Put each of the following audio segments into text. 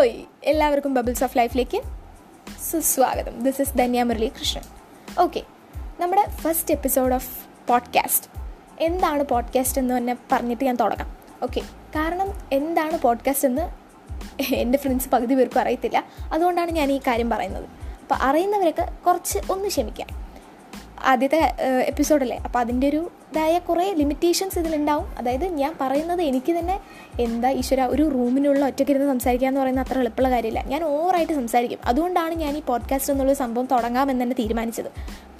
ഹോയ് എല്ലാവർക്കും bubbles of ലൈഫിലേക്ക് സുസ്വാഗതം. This is Dhanya Murali Krishnan okay നമ്മുടെ ഫസ്റ്റ് എപ്പിസോഡ് ഓഫ് പോഡ്കാസ്റ്റ് എന്താണ് പോഡ്കാസ്റ്റ് എന്ന് തന്നെ പറഞ്ഞിട്ട് ഞാൻ തുടങ്ങാം. ഓക്കെ കാരണം എന്താണ് പോഡ്കാസ്റ്റ് എന്ന് എന്റെ ഫ്രണ്ട്സ് പകുതി പേർക്കും അറിയത്തില്ല. അതുകൊണ്ടാണ് ഞാൻ ഈ കാര്യം പറയുന്നത്. അപ്പോൾ അറിയുന്നവരൊക്കെ കുറച്ച് ഒന്ന് ക്ഷമിക്കാം. ആദ്യത്തെ എപ്പിസോഡല്ലേ? അപ്പോൾ അതിന്റെ ഒരു ഇതായ കുറേ ലിമിറ്റേഷൻസ് ഇതിലുണ്ടാവും. അതായത് ഞാൻ പറയുന്നത് എനിക്ക് തന്നെ എന്താ ഈശ്വര ഒരു റൂമിനുള്ള ഒറ്റയ്ക്കിരുന്ന് സംസാരിക്കുക എന്ന് പറയുന്നത് അത്ര എളുപ്പമുള്ള കാര്യമില്ല. ഞാൻ ഓവറായിട്ട് സംസാരിക്കും. അതുകൊണ്ടാണ് ഞാൻ ഈ പോഡ്കാസ്റ്റ് എന്നുള്ള സംഭവം തുടങ്ങാമെന്ന് തന്നെ തീരുമാനിച്ചത്.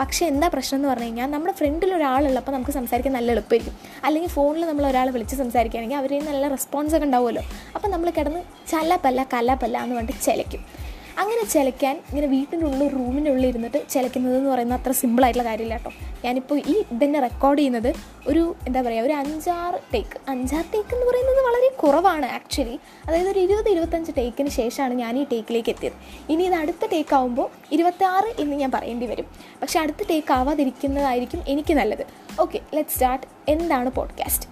പക്ഷേ എന്താ പ്രശ്നം എന്ന് പറഞ്ഞു കഴിഞ്ഞാൽ നമ്മുടെ ഫ്രണ്ടിൽ ഒരാളുള്ളപ്പോൾ നമുക്ക് സംസാരിക്കാൻ നല്ല എളുപ്പമായിരിക്കും. അല്ലെങ്കിൽ ഫോണിൽ നമ്മൾ ഒരാൾ വിളിച്ച് സംസാരിക്കുകയാണെങ്കിൽ അവരിൽ നല്ല റെസ്പോൺസൊക്കെ ഉണ്ടാവുമല്ലോ. അപ്പോൾ നമ്മൾ കിടന്ന് ചലപ്പല്ല കലപ്പല്ല എന്ന് പറഞ്ഞിട്ട് ചിലയ്ക്കും. അങ്ങനെ ചിലയ്ക്കാൻ ഇങ്ങനെ വീട്ടിന്റെ ഉള്ളിൽ റൂമിന്റെ ഉള്ളിൽ ഇരുന്നിട്ട് ചിലയ്ക്കുന്നത് എന്ന് പറയുന്നത് അത്ര സിമ്പിളായിട്ടുള്ള കാര്യമില്ല കേട്ടോ. ഞാനിപ്പോൾ ഈ ഇതന്നെ റെക്കോർഡ് ചെയ്യുന്നത് ഒരു എന്താ പറയുക ഒരു അഞ്ചാറ് ടേക്ക് അഞ്ചാറ് ടേക്ക് എന്ന് പറയുന്നത് വളരെ കുറവാണ് ആക്ച്വലി അതായത് ഒരു ഇരുപത് ഇരുപത്തഞ്ച് ടേക്കിന് ശേഷമാണ് ഞാൻ ഈ ടേക്കിലേക്ക് എത്തിയത്. ഇനി ഇത് അടുത്ത ടേക്ക് ആകുമ്പോൾ ഇരുപത്താറ് എന്ന് ഞാൻ പറയേണ്ടി വരും. പക്ഷേ അടുത്ത ടേക്ക് ആവാതിരിക്കുന്നതായിരിക്കും എനിക്ക് നല്ലത്. ഓക്കെ ലെറ്റ് സ്റ്റാർട്ട് എന്താണ് പോഡ്കാസ്റ്റ്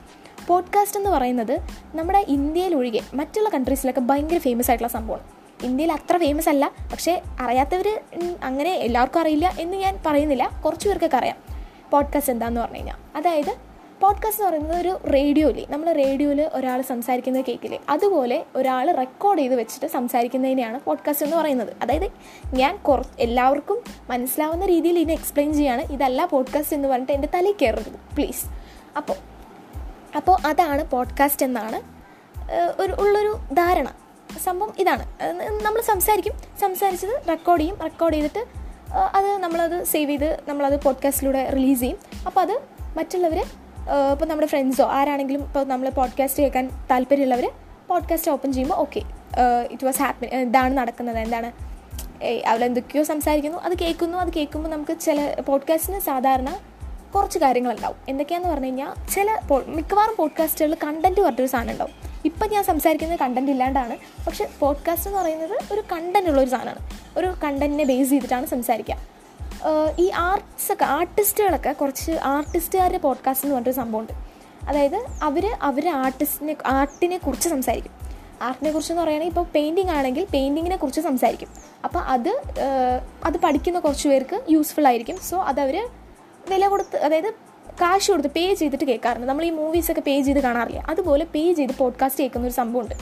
പോഡ്കാസ്റ്റ് എന്ന് പറയുന്നത് നമ്മുടെ ഇന്ത്യയിൽ ഒഴികെ മറ്റുള്ള കൺട്രീസിലൊക്കെ ഭയങ്കര ഫേമസ് ആയിട്ടുള്ള സംഭവമാണ്. ഇന്ത്യയിൽ അത്ര ഫേമസ് അല്ല. പക്ഷേ അറിയാത്തവർ അങ്ങനെ എല്ലാവർക്കും അറിയില്ല എന്ന് ഞാൻ പറയുന്നില്ല. കുറച്ച് പേർക്കൊക്കെ അറിയാം. പോഡ്കാസ്റ്റ് എന്താണെന്ന് പറഞ്ഞു കഴിഞ്ഞാൽ അതായത് പോഡ്കാസ്റ്റ് എന്ന് പറയുന്നത് ഒരു റേഡിയോയിൽ നമ്മൾ റേഡിയോയിൽ ഒരാൾ സംസാരിക്കുന്നത് കേൾക്കില്ലേ അതുപോലെ ഒരാൾ റെക്കോർഡ് ചെയ്ത് വെച്ചിട്ട് സംസാരിക്കുന്നതിനെയാണ് പോഡ്കാസ്റ്റ് എന്ന് പറയുന്നത്. അതായത് ഞാൻ കുറ എല്ലാവർക്കും മനസ്സിലാവുന്ന രീതിയിൽ ഇതിനെ എക്സ്പ്ലെയിൻ ചെയ്യാണ്. ഇതല്ല പോഡ്കാസ്റ്റ് എന്ന് പറഞ്ഞിട്ട് എന്റെ തലയിൽ കയറരുത് പ്ലീസ് അപ്പോൾ അപ്പോൾ അതാണ് പോഡ്കാസ്റ്റ് എന്നാണ് ഒരു ഉള്ളൊരു ധാരണ. സംഭവം ഇതാണ്. നമ്മൾ സംസാരിക്കും. സംസാരിച്ചത് റെക്കോർഡ് ചെയ്യും. റെക്കോർഡ് ചെയ്തിട്ട് അത് നമ്മളത് സേവ് ചെയ്ത് നമ്മളത് പോഡ്കാസ്റ്റിലൂടെ റിലീസ് ചെയ്യും. അപ്പോൾ അത് മറ്റുള്ളവർ ഇപ്പോൾ നമ്മുടെ ഫ്രണ്ട്സോ ആരാണെങ്കിലും ഇപ്പോൾ നമ്മൾ പോഡ്കാസ്റ്റ് കേൾക്കാൻ താല്പര്യമുള്ളവർ പോഡ്കാസ്റ്റ് ഓപ്പൺ ചെയ്യുമ്പോൾ ഓക്കെ ഇറ്റ് വാസ് ഹാപ്പി ഇതാണ് നടക്കുന്നത്. എന്താണ് അവരെന്തൊക്കെയോ സംസാരിക്കുന്നു. അത് കേൾക്കുന്നു. അത് കേൾക്കുമ്പോൾ നമുക്ക് ചില പോഡ്കാസ്റ്റിന് സാധാരണ കുറച്ച് കാര്യങ്ങളുണ്ടാവും. എന്തൊക്കെയാണെന്ന് പറഞ്ഞു കഴിഞ്ഞാൽ ചില മിക്കവാറും പോഡ്കാസ്റ്റുകളിൽ കണ്ടന്റ് പറഞ്ഞൊരു സാധനം ഉണ്ടാവും ഇപ്പം ഞാൻ സംസാരിക്കുന്നത് കണ്ടന്റ് ഇല്ലാണ്ടാണ്. പക്ഷെ പോഡ്കാസ്റ്റ് എന്ന് പറയുന്നത് ഒരു കണ്ടന്റ് ഉള്ളൊരു സാധനമാണ്. ഒരു കണ്ടന്റിനെ ബേസ് ചെയ്തിട്ടാണ് സംസാരിക്കുക. ഈ ആർട്സൊക്കെ ആർട്ടിസ്റ്റുകളൊക്കെ കുറച്ച് ആർട്ടിസ്റ്റുകാരുടെ പോഡ്കാസ്റ്റ് എന്ന് പറഞ്ഞൊരു സംഭവമുണ്ട്. അതായത് അവർ അവർ ആർട്ടിസ്റ്റിനെ ആർട്ടിനെ കുറിച്ച് സംസാരിക്കും. ആർട്ടിനെ കുറിച്ച് എന്ന് പറയുകയാണെങ്കിൽ ഇപ്പോൾ പെയിന്റിങ് ആണെങ്കിൽ പെയിന്റിങ്ങിനെ കുറിച്ച് സംസാരിക്കും. അപ്പോൾ അത് അത് പഠിക്കുന്ന കുറച്ച് പേർക്ക് യൂസ്ഫുൾ ആയിരിക്കും. സോ അതവർ വില കൊടുത്ത് അതായത് കാശ് കൊടുത്ത് പേ ചെയ്തിട്ട് കേൾക്കാറുണ്ട്. നമ്മൾ ഈ മൂവീസൊക്കെ പേ ചെയ്ത് കാണാറില്ല? അതുപോലെ പേ ചെയ്ത് പോഡ്കാസ്റ്റ് കേൾക്കുന്ന ഒരു സംഭവമുണ്ട്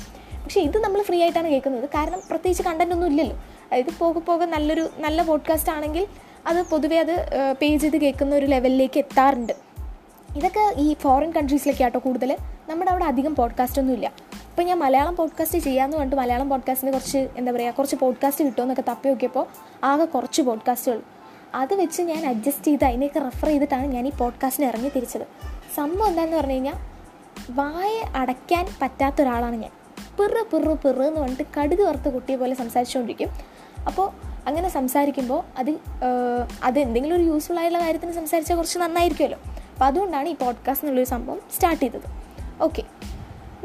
പക്ഷേ ഇത് നമ്മൾ ഫ്രീ ആയിട്ടാണ് കേൾക്കുന്നത്. കാരണം പ്രത്യേകിച്ച് കണ്ടന്റ് ഒന്നും ഇല്ലല്ലോ. അതായത് പോകെ പോകെ നല്ലൊരു നല്ല പോഡ്കാസ്റ്റ് ആണെങ്കിൽ അത് പൊതുവേ അത് പേ ചെയ്ത് കേൾക്കുന്ന ഒരു ലെവലിലേക്ക് എത്താറുണ്ട്. ഇതൊക്കെ ഈ ഫോറിൻ കൺട്രീസിലൊക്കെ ആട്ടോ കൂടുതൽ. നമ്മുടെ അവിടെ അധികം പോഡ്കാസ്റ്റ് ഒന്നും ഇല്ല. അപ്പം ഞാൻ മലയാളം പോഡ്കാസ്റ്റ് ചെയ്യാമെന്ന് പറഞ്ഞിട്ട് മലയാളം പോഡ്കാസ്റ്റിന് കുറച്ച് എന്താ പറയുക കുറച്ച് പോഡ്കാസ്റ്റ് കിട്ടുമെന്നൊക്കെ തപ്പി നോക്കിയപ്പോൾ ആകെ കുറച്ച് പോഡ്കാസ്റ്റുകൾ അത് വെച്ച് ഞാൻ അഡ്ജസ്റ്റ് ചെയ്ത് അതിനെയൊക്കെ റെഫർ ചെയ്തിട്ടാണ് ഞാൻ ഈ പോഡ്കാസ്റ്റിന് ഇറങ്ങി തിരിച്ചത്. സംഭവം എന്താണെന്ന് പറഞ്ഞു കഴിഞ്ഞാൽ വായ അടയ്ക്കാൻ പറ്റാത്ത ഒരാളാണ് ഞാൻ. പിറു പിറു പിറു എന്ന് പറഞ്ഞിട്ട് കടുക് വറുത്ത് കുട്ടിയെ പോലെ സംസാരിച്ചുകൊണ്ടിരിക്കും. അപ്പോൾ അങ്ങനെ സംസാരിക്കുമ്പോൾ അത് അത് എന്തെങ്കിലും ഒരു യൂസ്ഫുൾ ആയിട്ടുള്ള കാര്യത്തിന് സംസാരിച്ചാൽ കുറച്ച് നന്നായിരിക്കുമല്ലോ. അപ്പോൾ അതുകൊണ്ടാണ് ഈ പോഡ്കാസ്റ്റ് എന്നുള്ളൊരു സംഭവം സ്റ്റാർട്ട് ചെയ്തത്. ഓക്കെ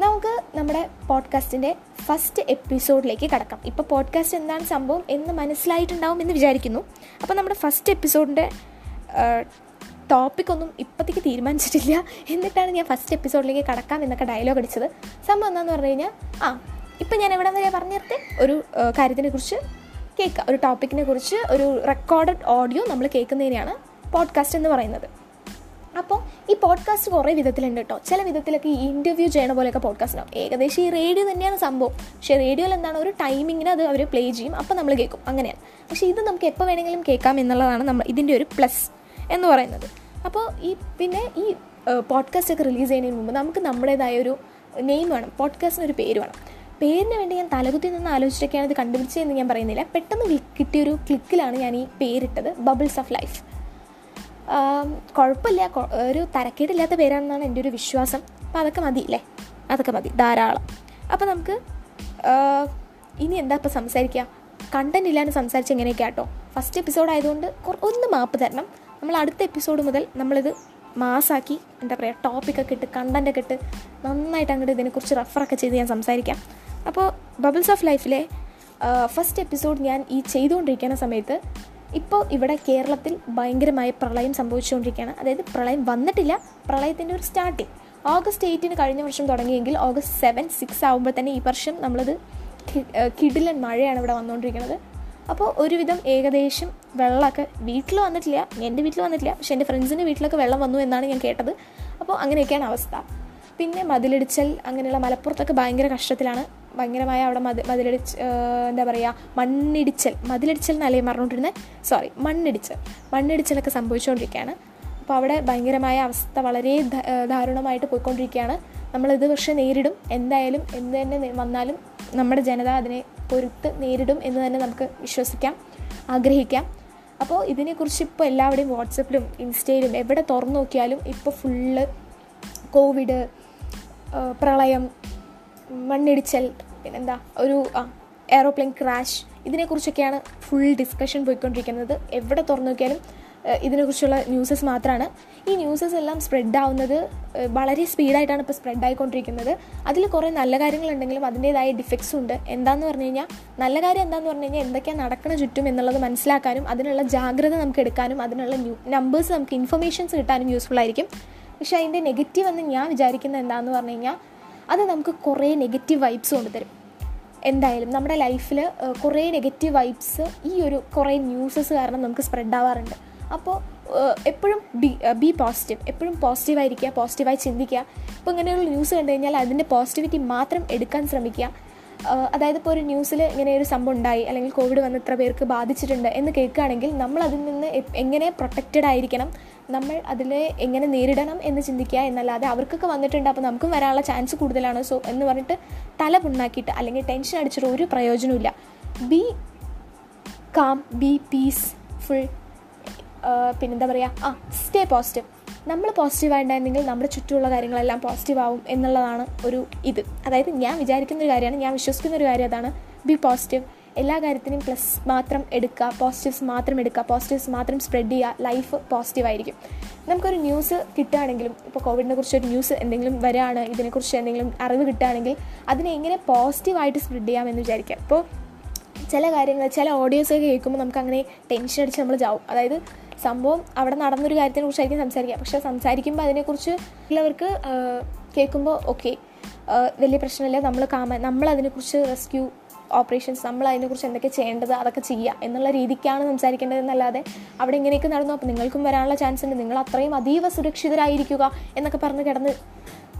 നമുക്ക് നമ്മുടെ പോഡ്കാസ്റ്റിന്റെ ഫസ്റ്റ് എപ്പിസോഡിലേക്ക് കടക്കാം. ഇപ്പോൾ പോഡ്കാസ്റ്റ് എന്താണ് സംഭവം എന്ന് മനസ്സിലായിട്ടുണ്ടാവും എന്ന് വിചാരിക്കുന്നു. അപ്പോൾ നമ്മുടെ ഫസ്റ്റ് എപ്പിസോഡിന്റെ ടോപ്പിക്കൊന്നും ഇപ്പോഴത്തേക്ക് തീരുമാനിച്ചിട്ടില്ല. എന്നിട്ടാണ് ഞാൻ ഫസ്റ്റ് എപ്പിസോഡിലേക്ക് കടക്കാം എന്നൊക്കെ ഡയലോഗ് അടിച്ചത്. സംഭവം എന്താണെന്ന് പറഞ്ഞു കഴിഞ്ഞാൽ ആ ഇപ്പം ഞാൻ എവിടെ വരെ പറഞ്ഞു നിർത്തി ഒരു കാര്യത്തിനെ കുറിച്ച് കേൾക്കുക ഒരു ടോപ്പിക്കിനെ കുറിച്ച് ഒരു റെക്കോർഡഡ് ഓഡിയോ നമ്മൾ കേൾക്കുന്നതിനെയാണ് പോഡ്കാസ്റ്റ് എന്ന് പറയുന്നത്. ഈ പോഡ്കാസ്റ്റ് കുറേ വിധത്തിലുണ്ട് കേട്ടോ ചില വിധത്തിലൊക്കെ ഈ ഇന്റർവ്യൂ ചെയ്യണ പോലെയൊക്കെ പോഡ്കാസ്റ്റ് ഉണ്ടാവും ഏകദേശം ഈ റേഡിയോ തന്നെയാണ് സംഭവം. പക്ഷേ റേഡിയോയിൽ എന്താണ്? ഒരു ടൈമിങ്ങിന് അത് അവർ പ്ലേ ചെയ്യും. അപ്പോൾ നമ്മൾ കേൾക്കും. അങ്ങനെയാണ്. പക്ഷേ ഇത് നമുക്ക് എപ്പോൾ വേണമെങ്കിലും കേൾക്കാം എന്നുള്ളതാണ് നമ്മൾ ഇതിന്റെ ഒരു പ്ലസ് എന്ന് പറയുന്നത്. അപ്പോൾ ഈ പിന്നെ ഈ പോഡ്കാസ്റ്റ് ഒക്കെ റിലീസ് ചെയ്യുന്നതിന് മുമ്പ് നമുക്ക് നമ്മുടേതായ ഒരു നെയിം വേണം. പോഡ്കാസ്റ്റിന് ഒരു പേര് വേണം. പേരിന് വേണ്ടി ഞാൻ തലകുത്തി നിന്ന് ആലോചിച്ചിട്ടൊക്കെയാണ് ഇത് കണ്ടുപിടിച്ചതെന്ന് ഞാൻ പറയുന്നില്ല. പെട്ടെന്ന് കിട്ടിയൊരു ക്ലിക്കിലാണ് ഞാൻ ഈ പേരിട്ടത്. ബബിൾസ് ഓഫ് ലൈഫ് കുഴപ്പമില്ല ഒരു തരക്കേടില്ലാത്ത പേരാണെന്നാണ് എന്റെ ഒരു വിശ്വാസം. അപ്പം അതൊക്കെ മതി അല്ലേ അതൊക്കെ മതി. ധാരാളം. അപ്പോൾ നമുക്ക് ഇനി എന്താ ഇപ്പോൾ സംസാരിക്കുക കണ്ടന്റ് ഇല്ലാണ്ട് സംസാരിച്ച് എങ്ങനെയൊക്കെ ആട്ടോ? ഫസ്റ്റ് എപ്പിസോഡ് ആയതുകൊണ്ട് ഒന്ന് മാപ്പ് തരണം. നമ്മൾ അടുത്ത എപ്പിസോഡ് മുതൽ നമ്മളിത് മാസാക്കി എന്താ പറയുക ടോപ്പിക്കൊക്കെ ഇട്ട് കണ്ടന്റൊക്കെ ഇട്ട് നന്നായിട്ട് അങ്ങോട്ട് ഇതിനെക്കുറിച്ച് റെഫറൊക്കെ ചെയ്ത് ഞാൻ സംസാരിക്കാം. അപ്പോൾ ബബിൾസ് ഓഫ് ലൈഫിലെ ഫസ്റ്റ് എപ്പിസോഡ് ഞാൻ ഈ ചെയ്തുകൊണ്ടിരിക്കുന്ന സമയത്ത് ഇപ്പോൾ ഇവിടെ കേരളത്തിൽ ഭയങ്കരമായ പ്രളയം സംഭവിച്ചുകൊണ്ടിരിക്കുകയാണ്. അതായത് പ്രളയം വന്നിട്ടില്ല പ്രളയത്തിന്റെ ഒരു സ്റ്റാർട്ടിങ് ഓഗസ്റ്റ് എയ്റ്റിന് കഴിഞ്ഞ വർഷം തുടങ്ങിയെങ്കിൽ ഓഗസ്റ്റ് സെവൻ സിക്സ് ആകുമ്പോൾ തന്നെ ഈ വർഷം നമ്മളത് കിടിലൻ മഴയാണ് ഇവിടെ വന്നുകൊണ്ടിരിക്കുന്നത്. അപ്പോൾ ഒരുവിധം ഏകദേശം വെള്ളമൊക്കെ വീട്ടിൽ വന്നിട്ടില്ല എന്റെ വീട്ടിൽ വന്നിട്ടില്ല പക്ഷേ എന്റെ ഫ്രണ്ട്സിന്റെ വീട്ടിലൊക്കെ വെള്ളം വന്നു എന്നാണ് ഞാൻ കേട്ടത്. അപ്പോൾ അങ്ങനെയൊക്കെയാണ് അവസ്ഥ. പിന്നെ മതിലിടിച്ചൽ അങ്ങനെയുള്ള മലപ്പുറത്തൊക്കെ ഭയങ്കര കഷ്ടത്തിലാണ്. ഭയങ്കരമായ അവിടെ മതി മതിലടിച്ച് എന്താ പറയുക മണ്ണിടിച്ചൽ മതിലിടിച്ചൽ എന്നല്ലേ പറഞ്ഞുകൊണ്ടിരുന്നത് സോറി മണ്ണിടിച്ചൽ. മണ്ണിടിച്ചലൊക്കെ സംഭവിച്ചുകൊണ്ടിരിക്കുകയാണ്. അപ്പോൾ അവിടെ ഭയങ്കരമായ അവസ്ഥ വളരെ ദാരുണമായിട്ട് പോയിക്കൊണ്ടിരിക്കുകയാണ്. നമ്മളിത് പക്ഷേ നേരിടും. എന്തായാലും എന്ത് തന്നെ വന്നാലും നമ്മുടെ ജനത അതിനെ പൊരുത്ത് നേരിടും എന്ന് തന്നെ നമുക്ക് വിശ്വസിക്കാം ആഗ്രഹിക്കാം. അപ്പോൾ ഇതിനെക്കുറിച്ച് ഇപ്പോൾ എല്ലാവരുടെയും വാട്സപ്പിലും ഇൻസ്റ്റയിലും എവിടെ തുറന്നു നോക്കിയാലും ഇപ്പോൾ ഫുള്ള് കോവിഡ് പ്രളയം മണ്ണിടിച്ചൽ പിന്നെന്താ ഒരു എയറോപ്ലെയിൻ ക്രാഷ് ഇതിനെക്കുറിച്ചൊക്കെയാണ് ഫുൾ ഡിസ്കഷൻ പോയിക്കൊണ്ടിരിക്കുന്നത്. എവിടെ തുറന്നു നോക്കിയാലും ഇതിനെക്കുറിച്ചുള്ള ന്യൂസസ് മാത്രമാണ് ഈ ന്യൂസസ് എല്ലാം സ്പ്രെഡ് ആവുന്നത് വളരെ സ്പീഡായിട്ടാണ് ഇപ്പോൾ സ്പ്രെഡ് ആയിക്കൊണ്ടിരിക്കുന്നത്. അതിൽ കുറേ നല്ല കാര്യങ്ങളുണ്ടെങ്കിലും അതിന്റേതായ ഡിഫക്ട്സും ഉണ്ട്. എന്താണെന്ന് പറഞ്ഞു കഴിഞ്ഞാൽ നല്ല കാര്യം എന്താണെന്ന് പറഞ്ഞു കഴിഞ്ഞാൽ എന്തൊക്കെയാണ് നടക്കുന്ന ചുറ്റും എന്നുള്ളത് മനസ്സിലാക്കാനും അതിനുള്ള ജാഗ്രത നമുക്ക് എടുക്കാനും അതിനുള്ള ന്യൂ നമ്പേഴ്സ് നമുക്ക് ഇൻഫർമേഷൻസ് കിട്ടാനും യൂസ്ഫുൾ ആയിരിക്കും. പക്ഷേ അതിന്റെ നെഗറ്റീവ് എന്ന് ഞാൻ വിചാരിക്കുന്നത് എന്താണെന്ന് പറഞ്ഞു കഴിഞ്ഞാൽ അത് നമുക്ക് കുറേ നെഗറ്റീവ് വൈബ്സ് കൊണ്ടുതരും എന്തായാലും നമ്മുടെ ലൈഫിൽ കുറേ നെഗറ്റീവ് വൈബ്സ് ഈ ഒരു കുറേ ന്യൂസസ് കാരണം നമുക്ക് സ്പ്രെഡ് ആവാറുണ്ട്. അപ്പോൾ എപ്പോഴും ബി ബി പോസിറ്റീവ് എപ്പോഴും പോസിറ്റീവ് പോസിറ്റീവായിരിക്കുക പോസിറ്റീവായി ചിന്തിക്കുക. ഇപ്പോൾ ഇങ്ങനെയുള്ള ന്യൂസ് കണ്ടു കഴിഞ്ഞാൽ അതിന്റെ പോസിറ്റിവിറ്റി മാത്രം എടുക്കാൻ ശ്രമിക്കുക. അതായത് ഇപ്പോൾ ഒരു ന്യൂസിൽ ഇങ്ങനെ ഒരു സംഭവം ഉണ്ടായി അല്ലെങ്കിൽ കോവിഡ് വന്ന് ഇത്ര പേർക്ക് ബാധിച്ചിട്ടുണ്ട് എന്ന് കേൾക്കുകയാണെങ്കിൽ നമ്മൾ അതിൽ നിന്ന് എങ്ങനെ പ്രൊട്ടക്റ്റഡ് ആയിരിക്കണം? നമ്മൾ അതിനെ എങ്ങനെ നേരിടണം എന്ന് ചിന്തിക്കുക എന്നല്ലാതെ അവർക്കൊക്കെ വന്നിട്ടുണ്ട് അപ്പോൾ നമുക്കും വരാനുള്ള ചാൻസ് കൂടുതലാണ്. സോ എന്ന് പറഞ്ഞിട്ട് തല പുണ്ണാക്കിയിട്ട് അല്ലെങ്കിൽ ടെൻഷൻ അടിച്ചിട്ട് ഒരു പ്രയോജനമില്ല be calm be peaceful പിന്നെന്താ പറയുക ആ സ്റ്റേ പോസിറ്റീവ് നമ്മൾ പോസിറ്റീവായിട്ടുണ്ടെങ്കിൽ നമ്മുടെ ചുറ്റുമുള്ള കാര്യങ്ങളെല്ലാം പോസിറ്റീവ് ആവും എന്നുള്ളതാണ് ഒരു ഇത്. അതായത് ഞാൻ വിചാരിക്കുന്ന ഒരു കാര്യമാണ് ഞാൻ വിശ്വസിക്കുന്ന ഒരു കാര്യം അതാണ് ബി പോസിറ്റീവ് എല്ലാ കാര്യത്തിനും പ്ലസ് മാത്രം എടുക്കുക പോസിറ്റീവ്സ് മാത്രം എടുക്കുക പോസിറ്റീവ്സ് മാത്രം സ്പ്രെഡ് ചെയ്യുക ലൈഫ് പോസിറ്റീവ് ആയിരിക്കും. നമുക്കൊരു ന്യൂസ് കിട്ടുകയാണെങ്കിലും ഇപ്പോൾ കോവിഡിനെ കുറിച്ച് ഒരു ന്യൂസ് എന്തെങ്കിലും വരികയാണ് ഇതിനെക്കുറിച്ച് എന്തെങ്കിലും അറിവ് കിട്ടുകയാണെങ്കിൽ അതിനെ എങ്ങനെ പോസിറ്റീവായിട്ട് സ്പ്രെഡ് ചെയ്യാമെന്ന് വിചാരിക്കുക ഇപ്പോൾ ചില കാര്യങ്ങൾ ചില ഓഡിയോസൊക്കെ കേൾക്കുമ്പോൾ നമുക്ക് അങ്ങനെ ടെൻഷൻ അടിച്ച് നമ്മൾ ചാവും. അതായത് സംഭവം അവിടെ നടന്നൊരു കാര്യത്തിനെ കുറിച്ചായിരിക്കും സംസാരിക്കുക. പക്ഷെ സംസാരിക്കുമ്പോൾ അതിനെക്കുറിച്ച് ഉള്ളവർക്ക് കേൾക്കുമ്പോൾ ഓക്കെ വലിയ പ്രശ്നമില്ല. നമ്മൾ കാമ നമ്മൾ അതിനെക്കുറിച്ച് റെസ്ക്യൂ ഓപ്പറേഷൻസ് നമ്മൾ അതിനെക്കുറിച്ച് എന്തൊക്കെ ചെയ്യേണ്ടത് അതൊക്കെ ചെയ്യുക എന്നുള്ള രീതിക്കാണ് സംസാരിക്കേണ്ടതെന്നല്ലാതെ അവിടെ ഇങ്ങനെയൊക്കെ നടന്നു. അപ്പോൾ നിങ്ങൾക്കും വരാനുള്ള ചാൻസ് ഉണ്ട്. നിങ്ങൾ അത്രയും അതീവ സുരക്ഷിതരായിരിക്കുക എന്നൊക്കെ പറഞ്ഞ് കിടന്ന്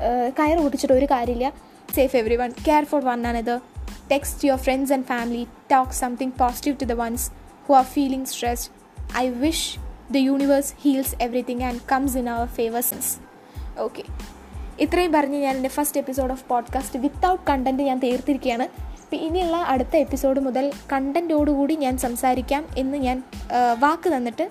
കയർ കയറ് പൊട്ടിച്ചിട്ട് ഒരു കാര്യമില്ല. Safe everyone care for one another your friends and family, talk something positive to the ones who are feeling stressed. I wish the universe heals everything and comes in our favor since. Okay. ഇത്രയും പറഞ്ഞ് ഞാൻ എന്റെ first episode of podcast without content ഞാൻ തീർത്തിരിക്കുകയാണ് അപ്പോൾ ഇനിയുള്ള അടുത്ത episode മുതൽ കണ്ടന്റോടുകൂടി ഞാൻ സംസാരിക്കാം എന്ന് ഞാൻ വാക്ക് തന്നിട്ട്